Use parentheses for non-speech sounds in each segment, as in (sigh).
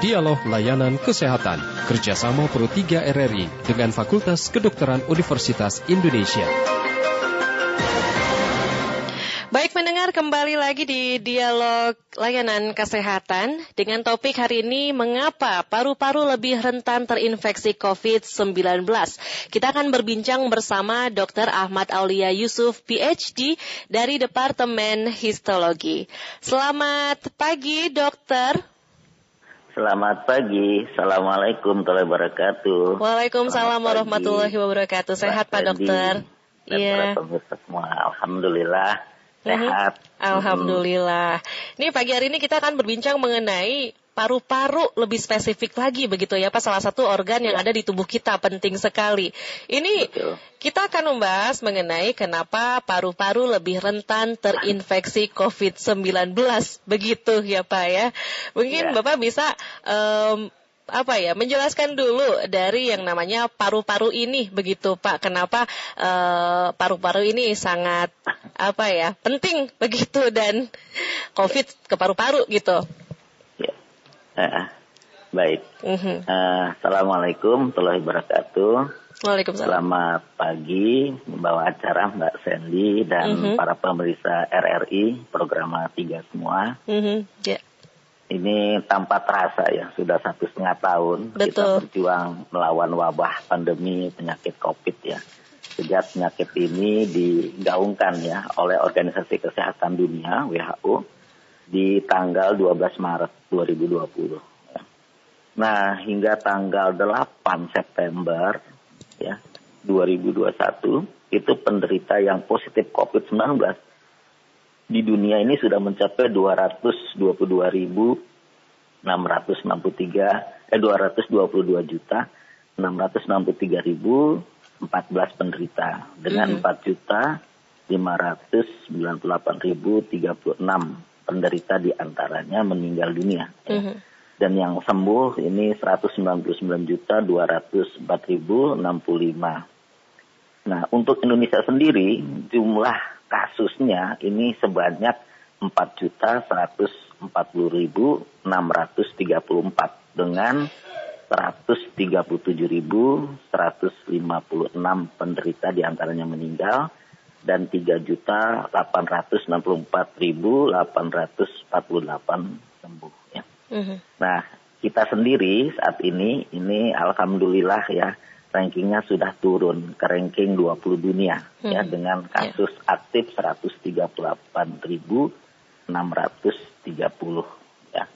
Dialog Layanan Kesehatan kerjasama Pro 3 RRI dengan Fakultas Kedokteran Universitas Indonesia. Baik mendengar kembali lagi di dialog layanan kesehatan dengan topik hari ini mengapa paru-paru lebih rentan terinfeksi COVID-19. Kita akan berbincang bersama Dr. Ahmad Aulia Yusuf PhD dari Departemen Histologi. Selamat pagi dokter. Selamat pagi, Assalamualaikum warahmatullahi wabarakatuh. Waalaikumsalam warahmatullahi wabarakatuh. Sehat Pak Dokter? Iya. semua, Alhamdulillah Mhm. sehat. Alhamdulillah. Ini pagi hari ini kita akan berbincang mengenai paru-paru lebih spesifik lagi begitu ya Pak salah satu organ yang ya. ada di tubuh kita penting sekali. Ini Betul. kita akan membahas mengenai kenapa paru-paru lebih rentan terinfeksi COVID-19 begitu ya Pak ya. Mungkin ya. Bapak bisa um, apa ya menjelaskan dulu dari yang namanya paru-paru ini begitu Pak kenapa uh, paru-paru ini sangat apa ya penting begitu dan COVID ke paru-paru gitu. Uh, baik. Uh, Assalamualaikum warahmatullahi wabarakatuh. Waalaikumsalam. Selamat pagi membawa acara Mbak Sandy dan uh-huh. para pemerintah RRI program tiga semua. Uh-huh. Yeah ini tanpa terasa ya sudah satu setengah tahun Betul. kita berjuang melawan wabah pandemi penyakit COVID ya. Sejak penyakit ini digaungkan ya oleh Organisasi Kesehatan Dunia WHO di tanggal 12 Maret 2020. Ya. Nah hingga tanggal 8 September ya 2021 itu penderita yang positif COVID-19 di dunia ini sudah mencapai 222.663 eh 222 juta 663.014 penderita dengan mm -hmm. 4 juta 598.036 penderita di antaranya meninggal dunia. Mm -hmm. Dan yang sembuh ini 199 juta 204.065. Nah, untuk Indonesia sendiri jumlah kasusnya ini sebanyak 4.140.634 dengan 137.156 penderita di antaranya meninggal dan 3.864.848 sembuh. Ya. Mm -hmm. Nah, kita sendiri saat ini ini alhamdulillah ya rankingnya sudah turun ke ranking 20 dunia hmm. ya dengan ya. kasus yeah. aktif 138.630 ya.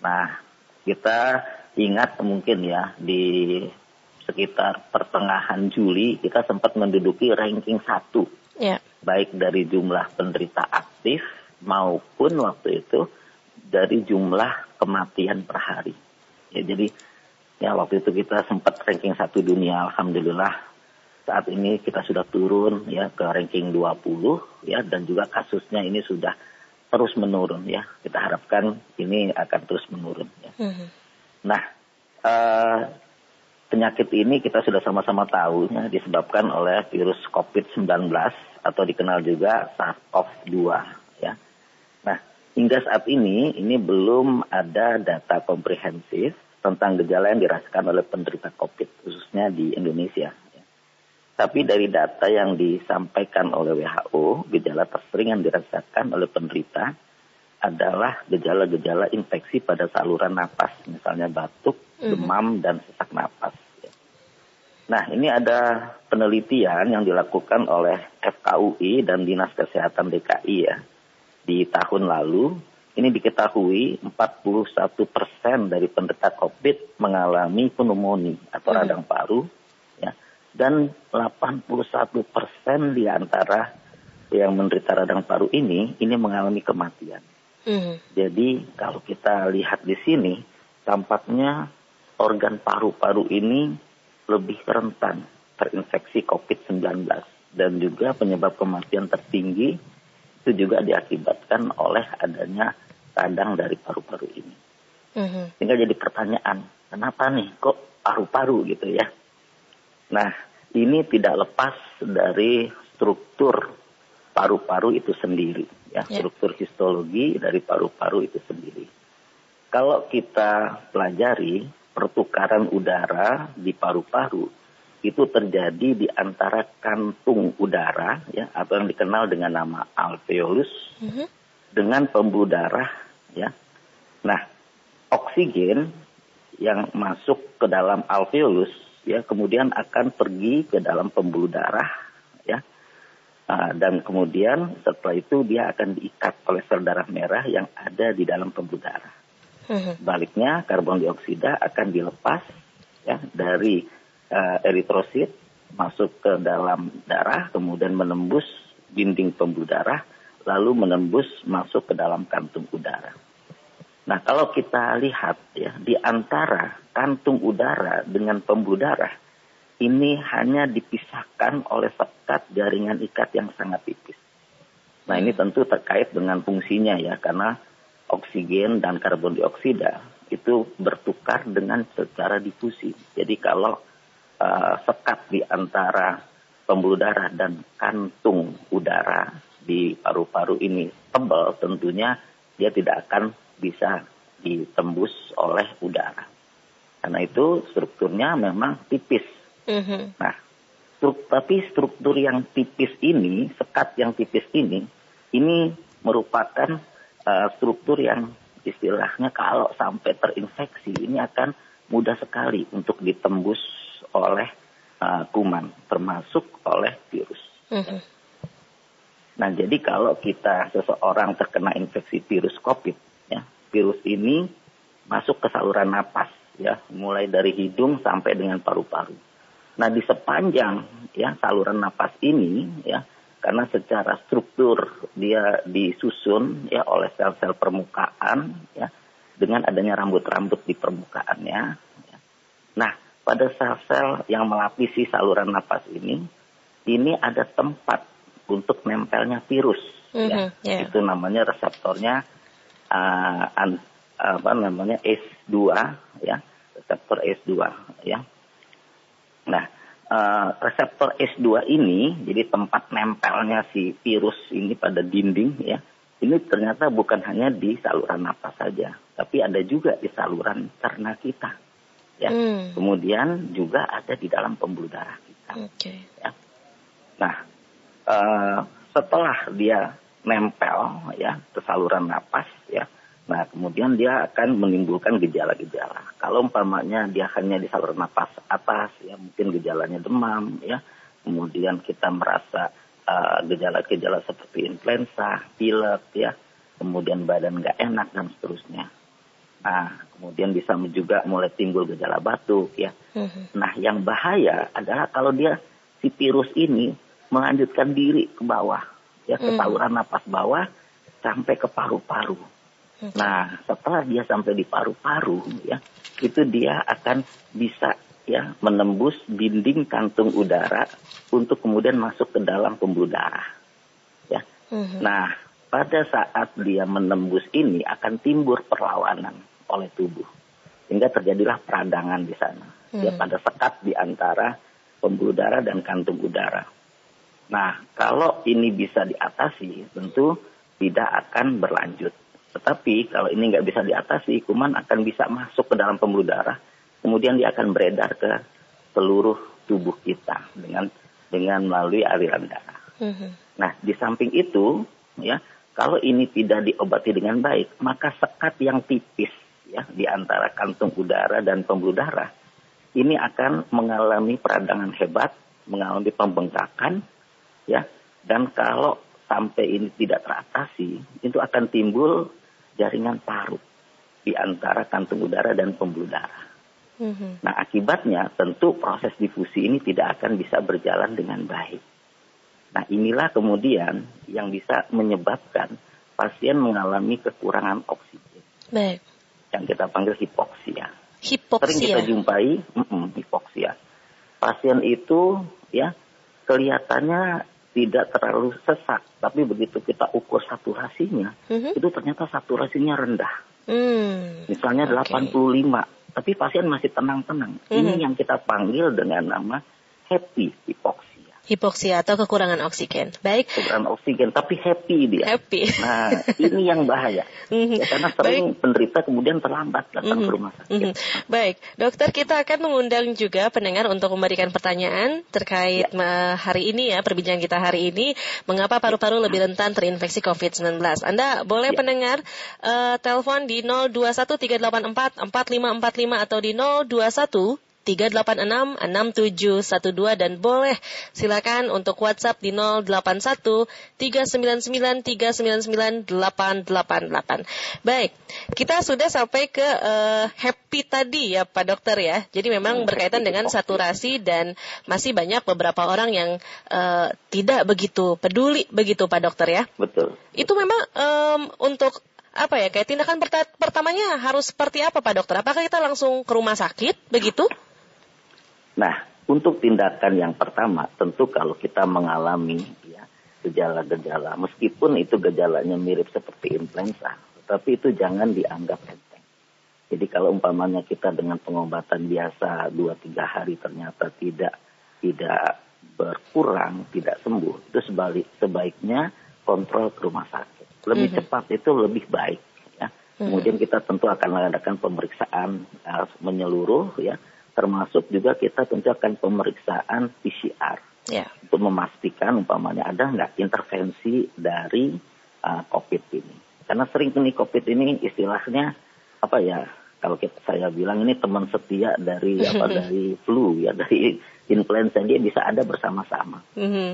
Nah, kita ingat mungkin ya di sekitar pertengahan Juli kita sempat menduduki ranking satu, yeah. baik dari jumlah penderita aktif maupun waktu itu dari jumlah kematian per hari. Ya, jadi Ya waktu itu kita sempat ranking satu dunia, alhamdulillah. Saat ini kita sudah turun ya ke ranking 20 ya dan juga kasusnya ini sudah terus menurun ya. Kita harapkan ini akan terus menurun ya. Mm-hmm. Nah, uh, penyakit ini kita sudah sama-sama tahu ya disebabkan oleh virus COVID-19 atau dikenal juga SARS-CoV-2 ya. Nah, hingga saat ini ini belum ada data komprehensif tentang gejala yang dirasakan oleh penderita COVID, khususnya di Indonesia. Tapi dari data yang disampaikan oleh WHO, gejala tersering yang dirasakan oleh penderita adalah gejala-gejala infeksi pada saluran napas, misalnya batuk, mhm. demam, dan sesak napas. Nah, ini ada penelitian yang dilakukan oleh FKUI dan Dinas Kesehatan DKI ya di tahun lalu ini diketahui 41 persen dari penderita COVID mengalami pneumonia atau hmm. radang paru, ya, dan 81 persen di antara yang menderita radang paru ini ini mengalami kematian. Hmm. Jadi kalau kita lihat di sini, tampaknya organ paru-paru ini lebih rentan terinfeksi COVID-19 dan juga penyebab kematian tertinggi itu juga diakibatkan oleh adanya radang dari paru-paru ini. Mm-hmm. Sehingga jadi pertanyaan, kenapa nih kok paru-paru gitu ya? Nah, ini tidak lepas dari struktur paru-paru itu sendiri, ya, yeah. struktur histologi dari paru-paru itu sendiri. kalau kita pelajari pertukaran udara di paru-paru itu terjadi di antara kantung udara ya atau yang dikenal dengan nama alveolus mm -hmm. dengan pembuluh darah ya. Nah, oksigen yang masuk ke dalam alveolus ya kemudian akan pergi ke dalam pembuluh darah ya. Uh, dan kemudian setelah itu dia akan diikat oleh sel darah merah yang ada di dalam pembuluh darah. Mm -hmm. Baliknya karbon dioksida akan dilepas ya dari uh, eritrosit masuk ke dalam darah, kemudian menembus dinding pembuluh darah, lalu menembus masuk ke dalam kantung udara. Nah, kalau kita lihat ya di antara kantung udara dengan pembuluh darah ini hanya dipisahkan oleh sekat jaringan ikat yang sangat tipis. Nah, ini tentu terkait dengan fungsinya ya karena oksigen dan karbon dioksida itu bertukar dengan secara difusi. Jadi kalau uh, sekat di antara pembuluh darah dan kantung udara di paru-paru ini tebal, tentunya dia tidak akan bisa ditembus oleh udara. Karena itu strukturnya memang tipis. Mm-hmm. Nah, struk, tapi struktur yang tipis ini, sekat yang tipis ini, ini merupakan uh, struktur yang istilahnya kalau sampai terinfeksi ini akan mudah sekali untuk ditembus oleh uh, kuman, termasuk oleh virus. Mm-hmm. Nah, jadi kalau kita seseorang terkena infeksi virus COVID, ya, virus ini masuk ke saluran napas, ya, mulai dari hidung sampai dengan paru-paru. Nah, di sepanjang ya saluran napas ini, ya, karena secara struktur dia disusun ya oleh sel-sel permukaan, ya, dengan adanya rambut-rambut di permukaannya. Ya. Nah, pada sel-sel yang melapisi saluran napas ini, ini ada tempat untuk nempelnya virus. Mm-hmm, ya. Yeah. Itu namanya reseptornya uh, an, apa namanya S2 ya, reseptor S2 ya. Nah, uh, reseptor S2 ini jadi tempat nempelnya si virus ini pada dinding ya. Ini ternyata bukan hanya di saluran napas saja, tapi ada juga di saluran cerna kita ya. Hmm. Kemudian juga ada di dalam pembuluh darah kita. Okay. Ya. Nah, uh, setelah dia nempel ya ke saluran napas ya, nah kemudian dia akan menimbulkan gejala-gejala. Kalau umpamanya dia hanya di saluran napas atas ya mungkin gejalanya demam ya, kemudian kita merasa uh, gejala-gejala seperti influenza, pilek ya, kemudian badan nggak enak dan seterusnya. Nah, kemudian bisa juga mulai timbul gejala batuk ya. Mm-hmm. Nah, yang bahaya adalah kalau dia si virus ini melanjutkan diri ke bawah, ya ke mm. saluran napas bawah sampai ke paru-paru. Okay. Nah, setelah dia sampai di paru-paru ya, itu dia akan bisa ya menembus dinding kantung udara untuk kemudian masuk ke dalam pembuluh darah. Ya. Mm-hmm. Nah, pada saat dia menembus ini akan timbul perlawanan oleh tubuh. Sehingga terjadilah peradangan di sana. Hmm. Ya, pada sekat di antara pembuluh darah dan kantung udara. Nah, kalau ini bisa diatasi, tentu tidak akan berlanjut. Tetapi kalau ini nggak bisa diatasi, kuman akan bisa masuk ke dalam pembuluh darah, kemudian dia akan beredar ke seluruh tubuh kita dengan dengan melalui aliran darah. Hmm. Nah, di samping itu, ya, kalau ini tidak diobati dengan baik, maka sekat yang tipis ya di antara kantung udara dan pembuluh darah ini akan mengalami peradangan hebat, mengalami pembengkakan ya dan kalau sampai ini tidak teratasi itu akan timbul jaringan parut di antara kantung udara dan pembuluh darah. Mm-hmm. Nah akibatnya tentu proses difusi ini tidak akan bisa berjalan dengan baik. Nah inilah kemudian yang bisa menyebabkan pasien mengalami kekurangan oksigen. Baik yang kita panggil hipoksia. Hipoksia. Sering kita jumpai mm -mm, hipoksia. Pasien itu ya kelihatannya tidak terlalu sesak, tapi begitu kita ukur saturasinya, mm-hmm. itu ternyata saturasinya rendah. Mm. Misalnya okay. 85, tapi pasien masih tenang-tenang. Mm-hmm. Ini yang kita panggil dengan nama happy hipoksia. Hipoksia atau kekurangan oksigen. Baik. Kekurangan oksigen, tapi happy dia. Happy. (laughs) Nah, ini yang bahaya. Mhm. ya, karena sering Baik. penderita kemudian terlambat datang mm-hmm. ke rumah sakit. Mm-hmm. Baik, dokter kita akan mengundang juga pendengar untuk memberikan pertanyaan terkait ya. hari ini ya, perbincangan kita hari ini, mengapa paru-paru lebih rentan terinfeksi COVID-19. Anda boleh ya. pendengar uh, telepon di 0213844545 atau di 021 386 6712 dan boleh silakan untuk WhatsApp di 081 399 399 888. Baik, kita sudah sampai ke uh, happy tadi ya Pak Dokter ya. Jadi memang hmm, berkaitan dengan saturasi dan masih banyak beberapa orang yang uh, tidak begitu peduli begitu Pak Dokter ya. Betul. Itu memang um, untuk apa ya kayak tindakan pertamanya harus seperti apa Pak Dokter? Apakah kita langsung ke rumah sakit begitu? Nah, untuk tindakan yang pertama, tentu kalau kita mengalami ya gejala-gejala, meskipun itu gejalanya mirip seperti influenza, tapi itu jangan dianggap enteng. Jadi kalau umpamanya kita dengan pengobatan biasa 2-3 hari ternyata tidak tidak berkurang, tidak sembuh, itu sebalik sebaiknya kontrol ke rumah sakit. Lebih mm -hmm. cepat itu lebih baik. Ya. Mm -hmm. Kemudian kita tentu akan mengadakan pemeriksaan uh, menyeluruh ya termasuk juga kita tentu akan pemeriksaan PCR yeah. untuk memastikan umpamanya ada nggak intervensi dari uh, COVID ini. Karena sering ini COVID ini istilahnya apa ya? Kalau kita, saya bilang ini teman setia dari (laughs) apa dari flu ya dari influenza dia bisa ada bersama-sama. Mm -hmm.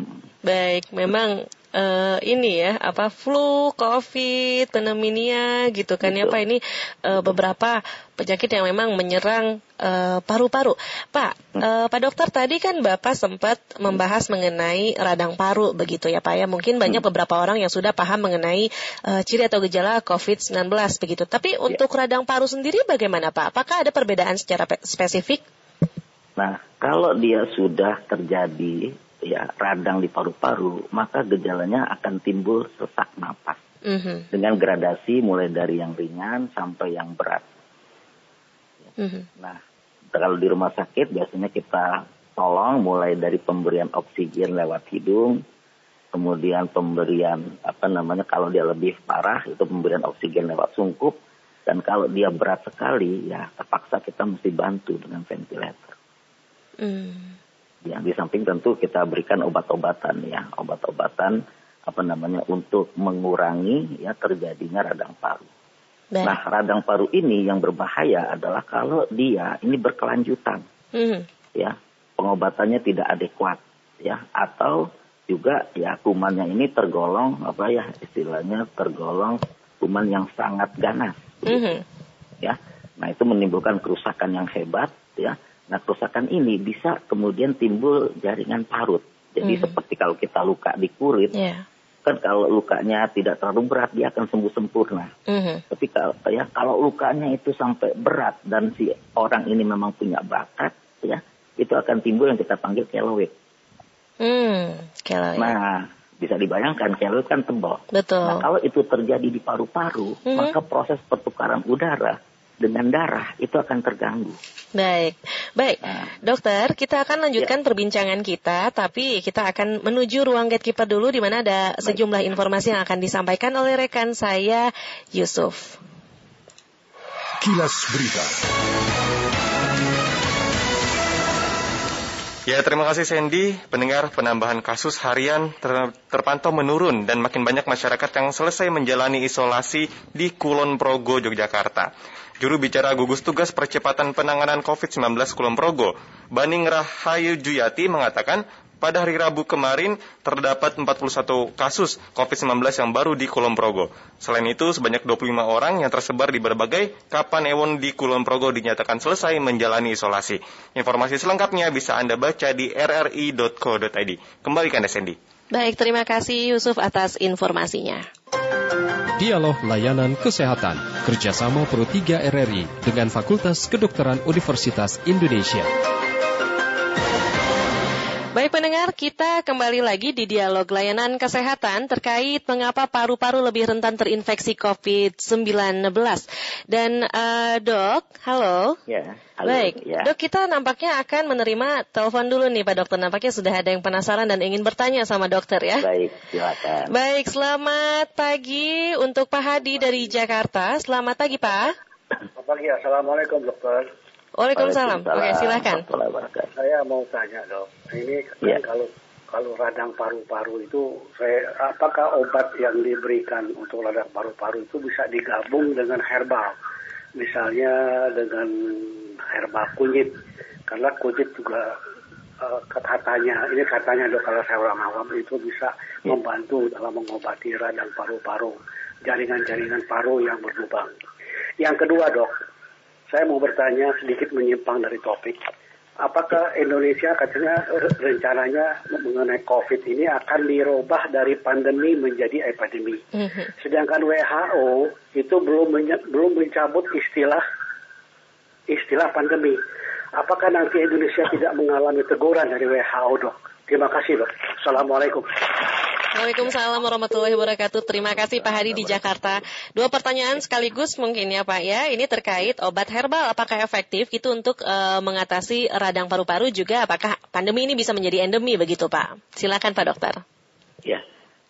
hmm. Baik, memang uh, ini ya apa flu, covid, pneumonia gitu kan ya Pak ini uh, beberapa penyakit yang memang menyerang eh, paru-paru. Uh, Pak, uh, Pak Dokter tadi kan Bapak sempat membahas mengenai radang paru begitu ya Pak ya. Mungkin banyak hmm. beberapa orang yang sudah paham mengenai uh, ciri atau gejala COVID-19 begitu. Tapi ya. untuk radang paru sendiri bagaimana Pak? Apakah ada perbedaan secara spesifik? Nah, kalau dia sudah terjadi ya radang di paru-paru, maka gejalanya akan timbul sesak napas mm-hmm. dengan gradasi mulai dari yang ringan sampai yang berat. Mm-hmm. Nah, kalau di rumah sakit biasanya kita tolong mulai dari pemberian oksigen lewat hidung, kemudian pemberian apa namanya kalau dia lebih parah itu pemberian oksigen lewat sungkup, dan kalau dia berat sekali ya terpaksa kita mesti bantu dengan ventilator. Mm. Ya, di samping tentu kita berikan obat-obatan ya, obat-obatan apa namanya untuk mengurangi ya terjadinya radang paru. Baik. Nah, radang paru ini yang berbahaya adalah kalau dia ini berkelanjutan. Mm. Ya, pengobatannya tidak adekuat ya atau juga ya kumannya ini tergolong apa ya istilahnya tergolong kuman yang sangat ganas. Mm -hmm. Ya. Nah, itu menimbulkan kerusakan yang hebat ya Nah kerusakan ini bisa kemudian timbul jaringan parut. Jadi mm. seperti kalau kita luka di kulit, yeah. kan kalau lukanya tidak terlalu berat dia akan sembuh sempurna. Mm-hmm. Tapi kalau ya kalau lukanya itu sampai berat dan si orang ini memang punya bakat, ya itu akan timbul yang kita panggil keloid. Mm, keloid. Nah bisa dibayangkan keloid kan tebal. Betul. Nah kalau itu terjadi di paru-paru, mm-hmm. maka proses pertukaran udara dengan darah itu akan terganggu. Baik, baik, nah. dokter, kita akan lanjutkan ya. perbincangan kita, tapi kita akan menuju ruang gatekeeper dulu, di mana ada baik. sejumlah informasi yang akan disampaikan oleh rekan saya, Yusuf. Kilas Berita. Ya, terima kasih Sandy. Pendengar penambahan kasus harian ter terpantau menurun dan makin banyak masyarakat yang selesai menjalani isolasi di Kulon Progo, Yogyakarta. Juru bicara gugus tugas percepatan penanganan COVID-19 Kulon Progo, Baning Rahayu Juyati mengatakan pada hari Rabu kemarin terdapat 41 kasus COVID-19 yang baru di Kulon Progo. Selain itu, sebanyak 25 orang yang tersebar di berbagai kapan ewon di Kulon Progo dinyatakan selesai menjalani isolasi. Informasi selengkapnya bisa Anda baca di rri.co.id. Kembali ke Anda, Sandy. Baik, terima kasih Yusuf atas informasinya. Dialog Layanan Kesehatan kerjasama Pro 3 RRI dengan Fakultas Kedokteran Universitas Indonesia. Baik pendengar, kita kembali lagi di dialog layanan kesehatan terkait mengapa paru-paru lebih rentan terinfeksi COVID-19. Dan uh, dok, halo. Ya, halo. Baik, ya. dok kita nampaknya akan menerima telepon dulu nih Pak Dokter. Nampaknya sudah ada yang penasaran dan ingin bertanya sama dokter ya. Baik, silakan. Baik, selamat pagi untuk Pak Hadi dari Jakarta. Selamat pagi Pak. Selamat pagi, Assalamualaikum dokter. Waalaikumsalam. Oke, silakan. Saya mau tanya dok, ini ya. kalau kalau radang paru-paru itu, saya apakah obat yang diberikan untuk radang paru-paru itu bisa digabung dengan herbal, misalnya dengan herbal kunyit, karena kunyit juga uh, katanya, ini katanya dok kalau saya orang awam itu bisa ya. membantu dalam mengobati radang paru-paru, jaringan-jaringan paru yang berlubang. Yang kedua dok, saya mau bertanya sedikit menyimpang dari topik. Apakah Indonesia katanya rencananya mengenai COVID ini akan dirubah dari pandemi menjadi epidemi? Mm-hmm. Sedangkan WHO itu belum belum mencabut istilah istilah pandemi. Apakah nanti Indonesia tidak mengalami teguran dari WHO, dok? Terima kasih, dok. Assalamualaikum. Waalaikumsalam warahmatullahi wabarakatuh. Terima kasih Pak Hadi di Jakarta. Dua pertanyaan sekaligus mungkin ya Pak ya. Ini terkait obat herbal apakah efektif itu untuk uh, mengatasi radang paru-paru juga apakah pandemi ini bisa menjadi endemi begitu Pak? Silakan Pak Dokter. Ya.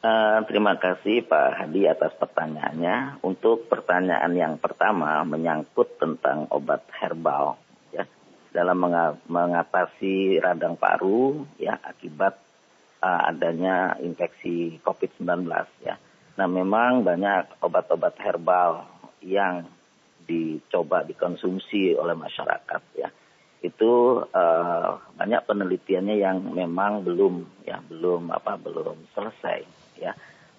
Uh, terima kasih Pak Hadi atas pertanyaannya. Untuk pertanyaan yang pertama menyangkut tentang obat herbal ya dalam mengatasi radang paru ya akibat uh, adanya infeksi COVID-19 ya. Nah memang banyak obat-obat herbal yang dicoba dikonsumsi oleh masyarakat ya. Itu uh, banyak penelitiannya yang memang belum ya belum apa belum selesai ya.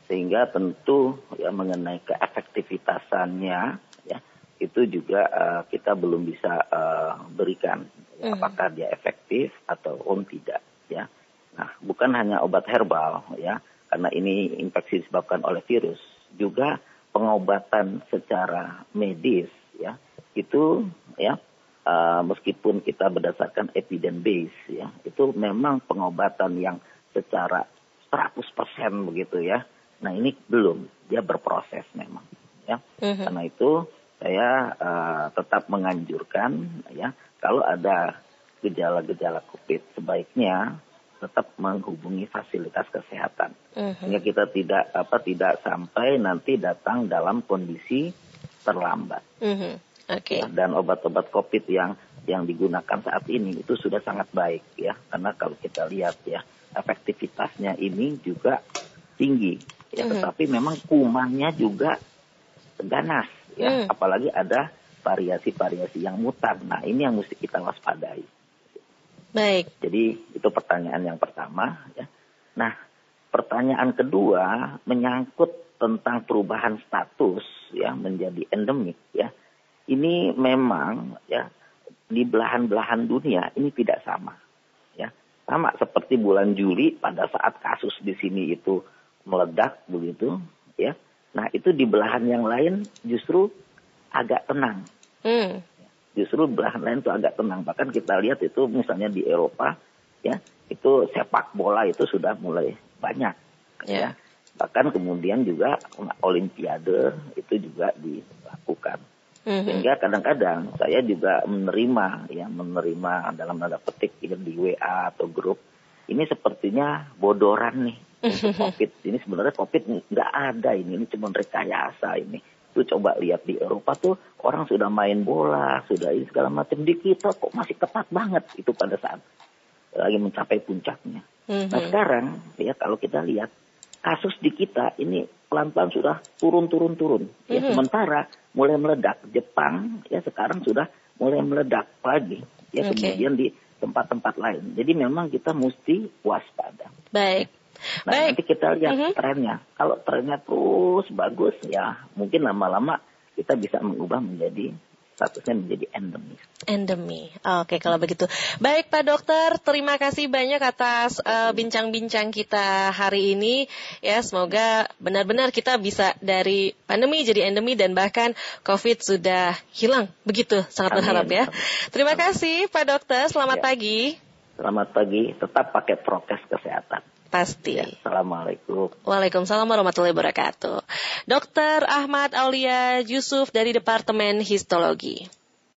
Sehingga tentu ya mengenai keefektivitasannya ya itu juga uh, kita belum bisa uh, berikan ya, apakah dia efektif ataupun tidak ya. Nah, bukan hanya obat herbal ya, karena ini infeksi disebabkan oleh virus, juga pengobatan secara medis ya, itu ya uh, meskipun kita berdasarkan evidence base ya, itu memang pengobatan yang secara 100% begitu ya. Nah, ini belum, dia berproses memang ya. Uh-huh. Karena itu saya uh, tetap menganjurkan ya kalau ada gejala-gejala COVID sebaiknya tetap menghubungi fasilitas kesehatan. Uh-huh. Sehingga kita tidak apa tidak sampai nanti datang dalam kondisi terlambat. Uh-huh. Oke. Okay. Dan obat-obat COVID yang yang digunakan saat ini itu sudah sangat baik ya karena kalau kita lihat ya efektivitasnya ini juga tinggi ya uh-huh. tetapi memang kumannya juga ganas ya uh-huh. apalagi ada variasi-variasi yang mutan. Nah, ini yang mesti kita waspadai. Baik. Jadi itu pertanyaan yang pertama ya. Nah, pertanyaan kedua menyangkut tentang perubahan status ya menjadi endemik ya. Ini memang ya di belahan-belahan dunia ini tidak sama ya. Sama seperti bulan Juli pada saat kasus di sini itu meledak begitu ya. Nah, itu di belahan yang lain justru agak tenang. Hmm justru belahan lain itu agak tenang. Bahkan kita lihat itu misalnya di Eropa ya itu sepak bola itu sudah mulai banyak yeah. ya. Bahkan kemudian juga Olimpiade itu juga dilakukan. Mm-hmm. Sehingga kadang-kadang saya juga menerima ya menerima dalam tanda petik ya, di WA atau grup ini sepertinya bodoran nih (laughs) COVID ini sebenarnya COVID nggak ada ini ini cuma rekayasa ini Tuh coba lihat di Eropa tuh orang sudah main bola, sudah ini segala macam. Di kita kok masih ketat banget itu pada saat lagi mencapai puncaknya. Mm-hmm. Nah sekarang ya kalau kita lihat kasus di kita ini pelan-pelan sudah turun-turun-turun. Ya mm-hmm. sementara mulai meledak Jepang ya sekarang sudah mulai meledak lagi. Ya okay. kemudian di tempat-tempat lain. Jadi memang kita mesti waspada. Baik. Nah, Baik. nanti kita lihat uh-huh. trennya. Kalau trennya terus bagus, ya mungkin lama-lama kita bisa mengubah menjadi statusnya menjadi endemis. Endemi. Oke, kalau begitu. Baik Pak Dokter, terima kasih banyak atas uh, bincang-bincang kita hari ini. Ya, semoga benar-benar kita bisa dari pandemi jadi endemi dan bahkan COVID sudah hilang. Begitu, sangat Amin. berharap ya. Terima kasih Pak Dokter, selamat ya. pagi. Selamat pagi, tetap pakai prokes kesehatan. Pasti. Ya, Assalamualaikum. Waalaikumsalam warahmatullahi wabarakatuh. Dokter Ahmad Aulia Yusuf dari Departemen Histologi.